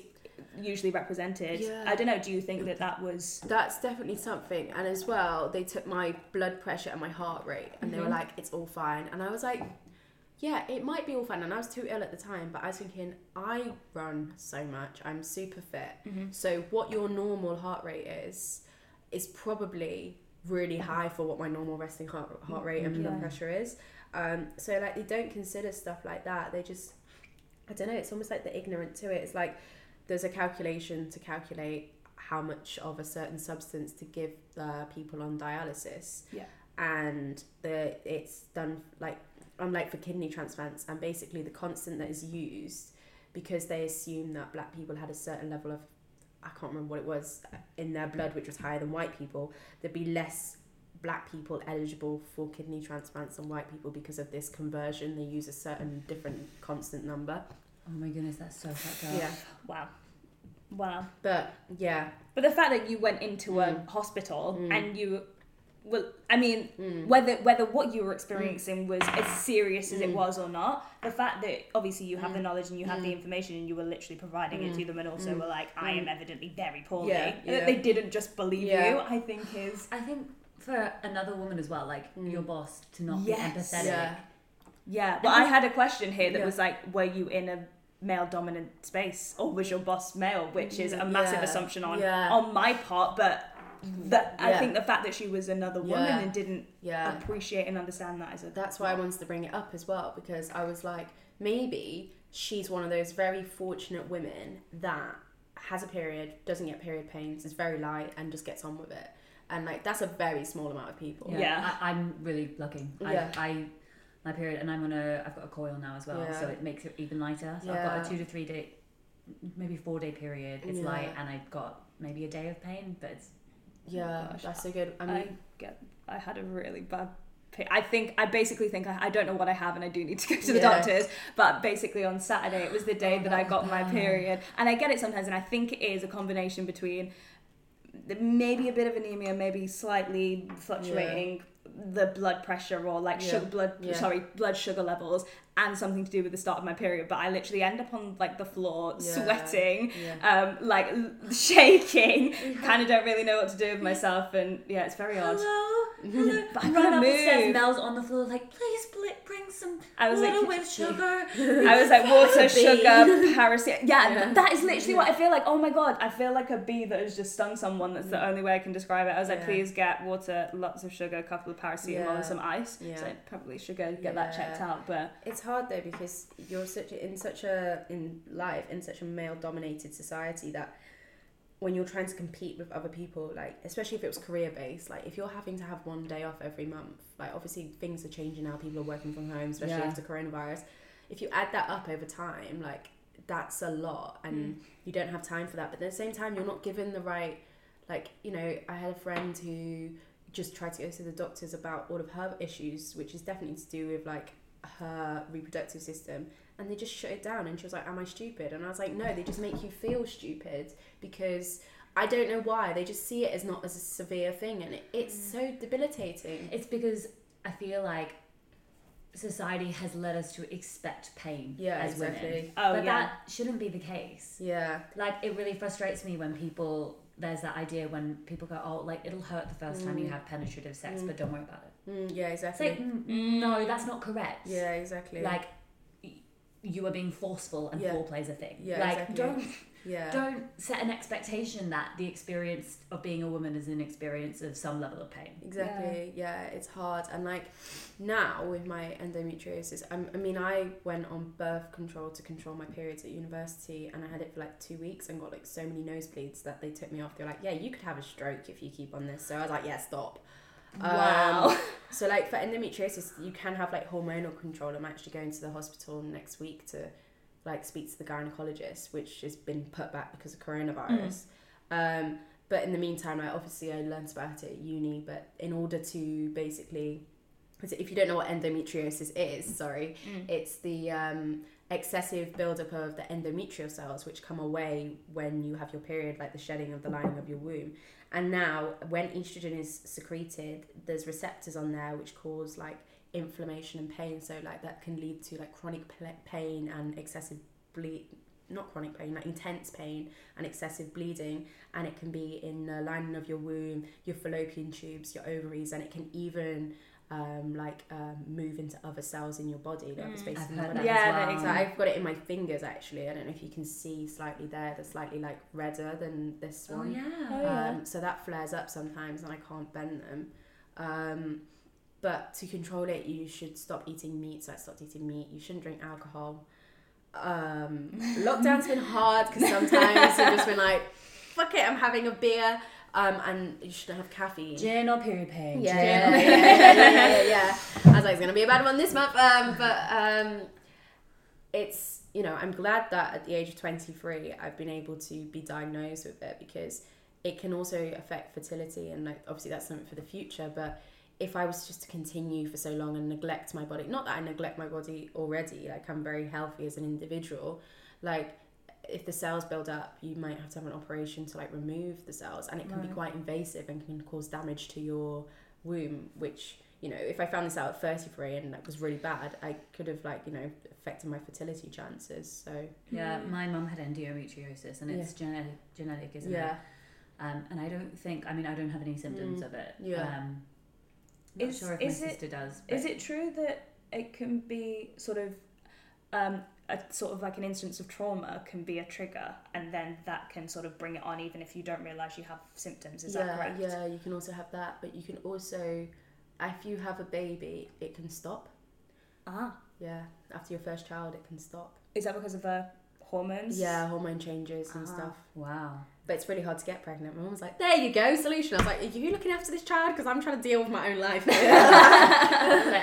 usually represented Yeah. I don't know do you think that that was That's definitely something. And as well, they took my blood pressure and my heart rate and they were Mhm. like, it's all fine. And I was like, yeah, it might be all fine. And I was too ill at the time, but I was thinking, I run so much, I'm super fit. So, what your normal heart rate is, is probably really high for what my normal resting heart, heart rate and blood pressure is. Um, so, like, they don't consider stuff like that. They just, I don't know, it's almost like they're ignorant to it. It's like there's a calculation to calculate how much of a certain substance to give the people on dialysis. Yeah. And the it's done like um, like for kidney transplants, and basically the constant that is used because they assume that black people had a certain level of I can't remember what it was in their blood, which was higher than white people. There'd be less black people eligible for kidney transplants and white people because of this conversion. They use a certain different constant number. Oh my goodness, that's so fucked up. Yeah, Wow. Wow. but yeah, But the fact that you went into a Mm. hospital Mm. and you, well, I mean, mm, whether whether what you were experiencing was as serious as it Mm. was or not, the fact that obviously you have the Mm. knowledge and you have the Mm. information and you were literally providing it Mm. to them and also Mm. were like, I am Mm. evidently very poorly, Yeah, and that they didn't just believe Yeah. you, I think is I think for another woman as well, like Mm. your boss, to not Yes. be empathetic. yeah, yeah. Well, I had a question here that Yeah. was like, were you in a male dominant space or was your boss male, which is a massive Yeah. assumption on Yeah. on my part, but. That I think the fact that she was another woman Yeah. and didn't yeah. appreciate and understand that is a That's why I wanted to bring it up as well because I was like, maybe she's one of those very fortunate women that has a period, doesn't get period pains, is very light, and just gets on with it. And like that's a very small amount of people. Yeah, Yeah. I, I'm really lucky. Yeah. I, I, my period, and I'm on a, I've got a coil now as well, Yeah. so it makes it even lighter. So I've got a two to three day, maybe four day period. It's Yeah. light, and I've got maybe a day of pain, but it's oh Yeah, Oh, that's so good. I I mean, get. I had a really bad. I think I basically think I, I don't know what I have and I do need to go to the Yeah. doctors. But basically on Saturday it was the day Oh, that that I was got my period, and I get it sometimes, and I think it is a combination between the- maybe a bit of anemia, maybe slightly fluctuating the blood pressure or like Yeah. sugar blood Yeah. sorry blood sugar levels and something to do with the start of my period but i literally end up on like the floor Yeah. sweating yeah. um like shaking kind of don't really know what to do with myself and yeah it's very odd hello, hello. But I I'm run gonna the stairs, move. Mel's on the floor, like please bl- bring some I was water like, with sugar. I was like water, sugar, paracetamol. Yeah, Yeah. that is literally what I feel like. Oh my god, I feel like a bee that has just stung someone. That's the mm. only way I can describe it. I was like, Yeah. please get water, lots of sugar, a couple of paracetamol, Yeah. and some ice. Yeah. So I probably should go get that checked out. But It's hard though because you're such in such a in life in such a male dominated society that when you're trying to compete with other people, like especially if it was career based, like if you're having to have one day off every month, like obviously things are changing now. People are working from home, especially Yeah. after coronavirus. If you add that up over time, like that's a lot, and hmm. you don't have time for that. But at the same time, you're not given the right, like you know, I had a friend who just tried to go to the doctors about all of her issues, which is definitely to do with like her reproductive system and they just shut it down and she was like am i stupid and i was like no they just make you feel stupid because i don't know why they just see it as not as a severe thing and it, it's so debilitating It's because I feel like society has led us to expect pain yeah as women. oh but yeah, that shouldn't be the case. yeah Like it really frustrates me when people there's that idea when people go, oh, like it'll hurt the first time you Mm. have penetrative sex, Mm. but don't worry about it. mm, yeah It's exactly like mm, no, that's not correct. yeah exactly Like y- you are being forceful and Yeah. foreplay's a thing. Yeah, like exactly. don't yeah don't set an expectation that the experience of being a woman is an experience of some level of pain. Exactly. Yeah. it's hard. And like now with my endometriosis, I'm, I mean, I went on birth control to control my periods at university, and I had it for like two weeks and got like so many nosebleeds that they took me off. They're like, "Yeah, you could have a stroke if you keep on this." So I was like, "Yeah, stop." Wow. Um, so like for endometriosis, you can have like hormonal control. I'm actually going to the hospital next week to like speak to the gynecologist, which has been put back because of coronavirus. Um, but in the meantime, like obviously I learned about it at uni. But in order to basically, if you don't know what endometriosis is, sorry, Mm. it's the um, excessive buildup of the endometrial cells, which come away when you have your period, like the shedding of the lining of your womb. And now, when estrogen is secreted, there's receptors on there which cause like inflammation and pain. So like that can lead to like chronic pain and excessive bleed. Not chronic pain, like intense pain and excessive bleeding, and it can be in the lining of your womb, your fallopian tubes, your ovaries, and it can even um, like um, move into other cells in your body, like the Mm. space I've in heard your that body. Yeah, as that well. is- I've got it in my fingers actually. I don't know if you can see slightly there. They're slightly like redder than this Oh one. yeah. Oh, yeah. Um, so that flares up sometimes, and I can't bend them. Um, but to control it, you should stop eating meat. So I stopped eating meat. You shouldn't drink alcohol. Um, lockdown's been hard because sometimes you've just been like, "Fuck it, I'm having a beer." Um, and you shouldn't have caffeine. Gin or period pain. Yeah, Gin yeah, or yeah, yeah, yeah, yeah, yeah. I was like, it's gonna be a bad one this month. Um, but um, it's you know, I'm glad that at the age of 23, I've been able to be diagnosed with it because it can also affect fertility, and like obviously that's something for the future. But if I was just to continue for so long and neglect my body, not that I neglect my body already, like I'm very healthy as an individual, like if the cells build up, you might have to have an operation to like remove the cells, and it can be quite invasive and can cause damage to your womb. Which you know, if I found this out at thirty three and that was really bad, I could have like you know affected my fertility chances. So Yeah, my mum had endometriosis, and it's genetic, genetic, isn't yeah, it? Um, and I don't think, I mean, I don't have any symptoms Mm, of it. yeah. Um, not Is- sure if is my it- sister does. Is it true that it can be sort of um, a sort of like an instance of trauma can be a trigger, and then that can sort of bring it on, even if you don't realize you have symptoms? Is yeah, that correct? yeah. You can also have that, but you can also, if you have a baby, it can stop. Ah, Yeah, after your first child, it can stop. is that because of the hormones? Yeah, hormone changes and Ah. stuff. Wow. But it's really hard to get pregnant. My mum was like, "There you go, solution." I was like, "Are you looking after this child? Because I'm trying to deal with my own life." like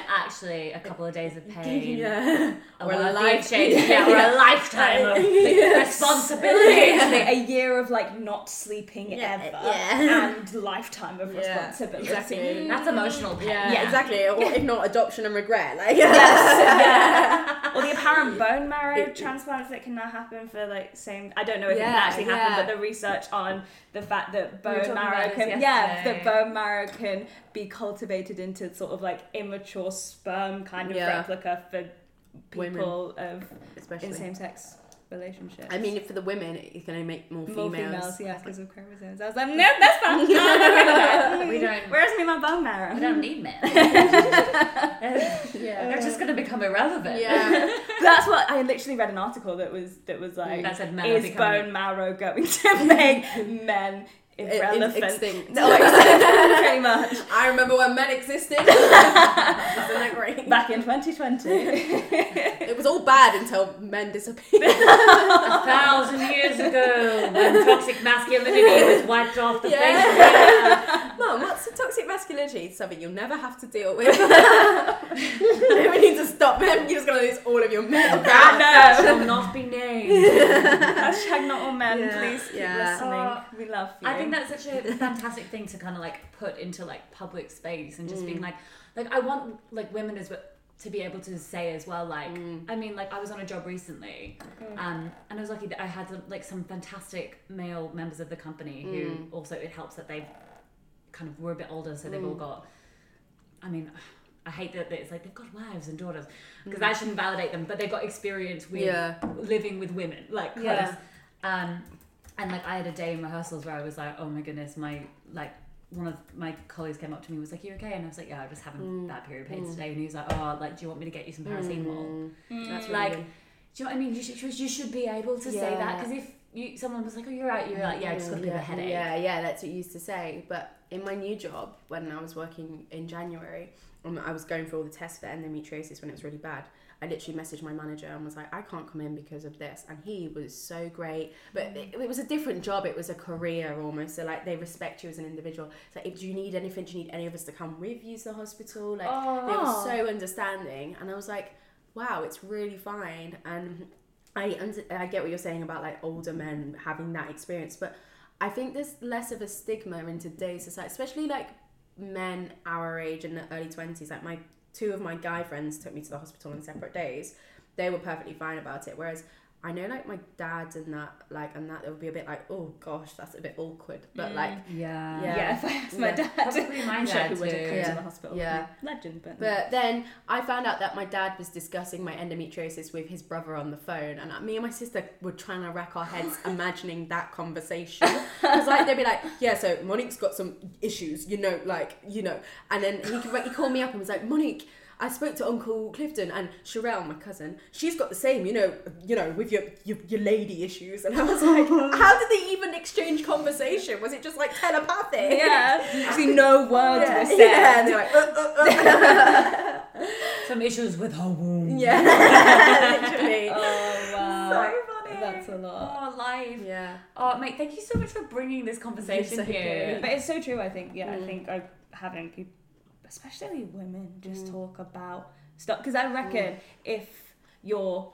actually, a couple of days of pain. yeah, Or a life life- change, yeah, or a lifetime of Yes. responsibility. Literally a year of like not sleeping Yeah, ever yeah. and lifetime of Yeah, responsibility. exactly. That's emotional pain. yeah, Yeah. exactly. Or if not, adoption and regret. Like, yeah. Or apparent bone marrow It- transplants that can now happen for like same. I don't know if it Yeah, can actually happen, yeah. but the research on the fact that bone talking marrow can yeah, yesterday. that bone marrow can be cultivated into sort of like immature sperm kind of Yeah. replica for Women. people of especially. in same sex relationships. I mean, for the women, it's going to make more more females. females, yeah, because of chromosomes. I was like, no, that's fine. No. We don't- Where's me my bone marrow? We don't need men. Yeah. They're just going to become irrelevant. Yeah. That's what I literally read an article that was that was like That said men is becoming- bone marrow going to make men irrelevant? extinct. No, extinct, pretty much. I remember when men existed. Isn't that great? Back in 2020. It was all bad until men disappeared. A thousand years ago, when toxic masculinity was wiped off the face of the earth. yeah. Mum, what's toxic masculinity? Something you'll never have to deal with. we need to stop him. You're just going to lose all of your men. That no. shall not be named. Hashtag not all men. Yeah, Please keep yeah. listening. Oh, we love you. I think that's such a fantastic thing to kind of like put into like public space and just Mm. being like, like I want like women as well to be able to say as well like Mm. I mean like I was on a job recently um and I was lucky that I had like some fantastic male members of the company who Mm. also it helps that they've kind of were a bit older so they've all Mm. got I mean I hate that it's like they've got wives and daughters because Mm. that shouldn't validate them but they've got experience with Yeah. living with women like close. Yeah. Um, and like I had a day in rehearsals where I was like, oh my goodness, my like one of my colleagues came up to me and was like, you okay? And I was like, yeah, I'm just having Mm. bad period pains Mm. today. And he was like, oh, like, do you want me to get you some paracetamol? Mm. That's really Like, good. Do you know what I mean? You should you should be able to say that because if you someone was like, oh, you're right, you're like, yeah, I just got a bit of a yeah, headache. Yeah, yeah, that's what you used to say. But in my new job, when I was working in January, um, I was going for all the tests for endometriosis when it was really bad. I literally messaged my manager and was like, I can't come in because of this. And he was so great. But it, it was a different job, it was a career almost. So, like, they respect you as an individual. So, if, do you need anything? Do you need any of us to come with you to the hospital? Like, Oh. they were so oh. understanding. And I was like, wow, it's really fine. And I, under, I get what you're saying about like older men having that experience, but I think there's less of a stigma in today's society, especially like men our age in the early 20s. Like my two of my guy friends took me to the hospital on separate days. They were perfectly fine about it. Whereas I know like my dad and that like and that it would be a bit like oh gosh that's a bit awkward. But like Yeah. Yeah. If I asked my Yeah. dad, Probably my I'm sure dad would have come Yeah. to the hospital. Yeah. Legend, but, But then I found out that my dad was discussing my endometriosis with his brother on the phone, and uh, me and my sister were trying to rack our heads imagining that conversation. Because like they'd be like, "Yeah, so Monique's got some issues, you know, like you know," and then he he called me up and was like, "Monique." I spoke to Uncle Clifton and Sherelle, my cousin. She's got the same, you know, you know, with your your, your lady issues. And I was like, how did they even exchange conversation? Was it just like telepathic? yeah, actually no words yeah, were said. yeah. And they're like, uh, uh, uh. Some issues with her womb. Yeah, literally. Oh wow. So funny. That's a lot. Oh, live. Yeah. Oh, mate, thank you so much for bringing this conversation It's okay. here. But it's so true. I think. Yeah, I Mm. think I, having people, especially women, just Mm. talk about stuff. Because I reckon mm. if you're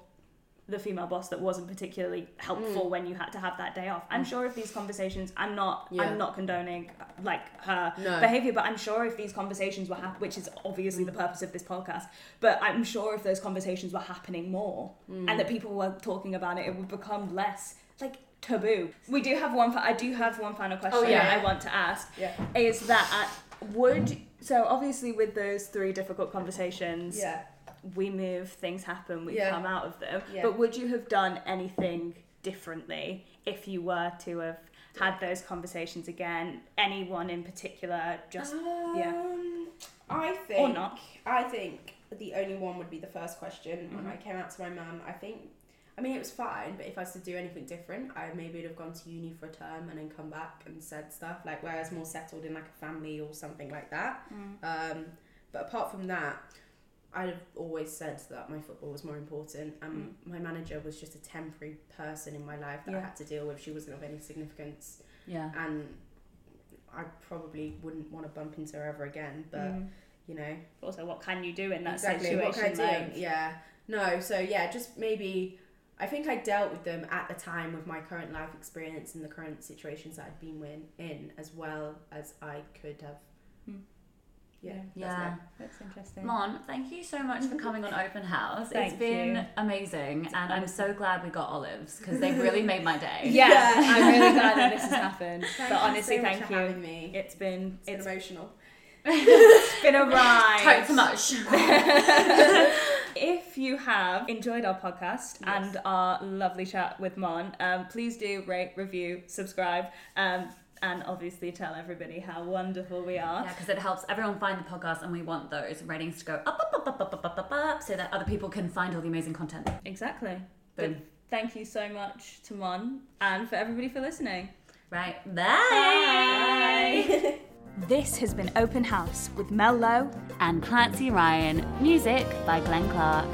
the female boss that wasn't particularly helpful mm. when you had to have that day off, I'm mm. sure if these conversations, I'm not, Yeah. I'm not condoning like her No. behavior, but I'm sure if these conversations were happening, which is obviously the purpose of this podcast, but I'm sure if those conversations were happening more and that people were talking about it, it would become less like taboo. We do have one. I do have one final oh, question Oh, yeah. that I want to ask. Yeah. Is that uh, would so obviously with those three difficult conversations, Yeah. we move, things happen, we Yeah. come out of them. Yeah. But would you have done anything differently if you were to have had those conversations again? Anyone in particular? Just yeah. Um, I think. or not? I think the only one would be the first question when Mhm. I came out to my mum. I think, I mean, it was fine, but if I was to do anything different, I maybe would have gone to uni for a term and then come back and said stuff like where I was more settled in like a family or something like that. Um, but apart from that, I'd have always said that my football was more important, and my manager was just a temporary person in my life that I had to deal with. She wasn't of any significance, Yeah. and I probably wouldn't want to bump into her ever again. But Mm. you know, Also, what can you do in that exactly situation? what can I do? like- Yeah, no. So yeah, just maybe. I think I dealt with them at the time with my current life experience and the current situations that I'd been in, in as well as I could have. Hmm. Yeah, that's Yeah. That's interesting. Mon, thank you so much for coming on Open House. Thank it's been you. amazing, and I'm so glad we got olives because they really made my day. Yeah, Yeah. I'm really glad that this has happened. Thank but you honestly, so much thank for you. having me. It's been emotional. It's been it's emotional. been a ride. Totes much. If you have enjoyed our podcast Yes. and our lovely chat with Mon, um, please do rate, review, subscribe, um, and obviously tell everybody how wonderful we are. Yeah, because it helps everyone find the podcast, and we want those ratings to go up, up, up, up, up, up, up, up, up, so that other people can find all the amazing content. Exactly. Boom. But thank you so much to Mon and for everybody for listening. Right. Bye. This has been Open House with Mel Lowe. And Clancy Ryan. Music by Glenn Clark.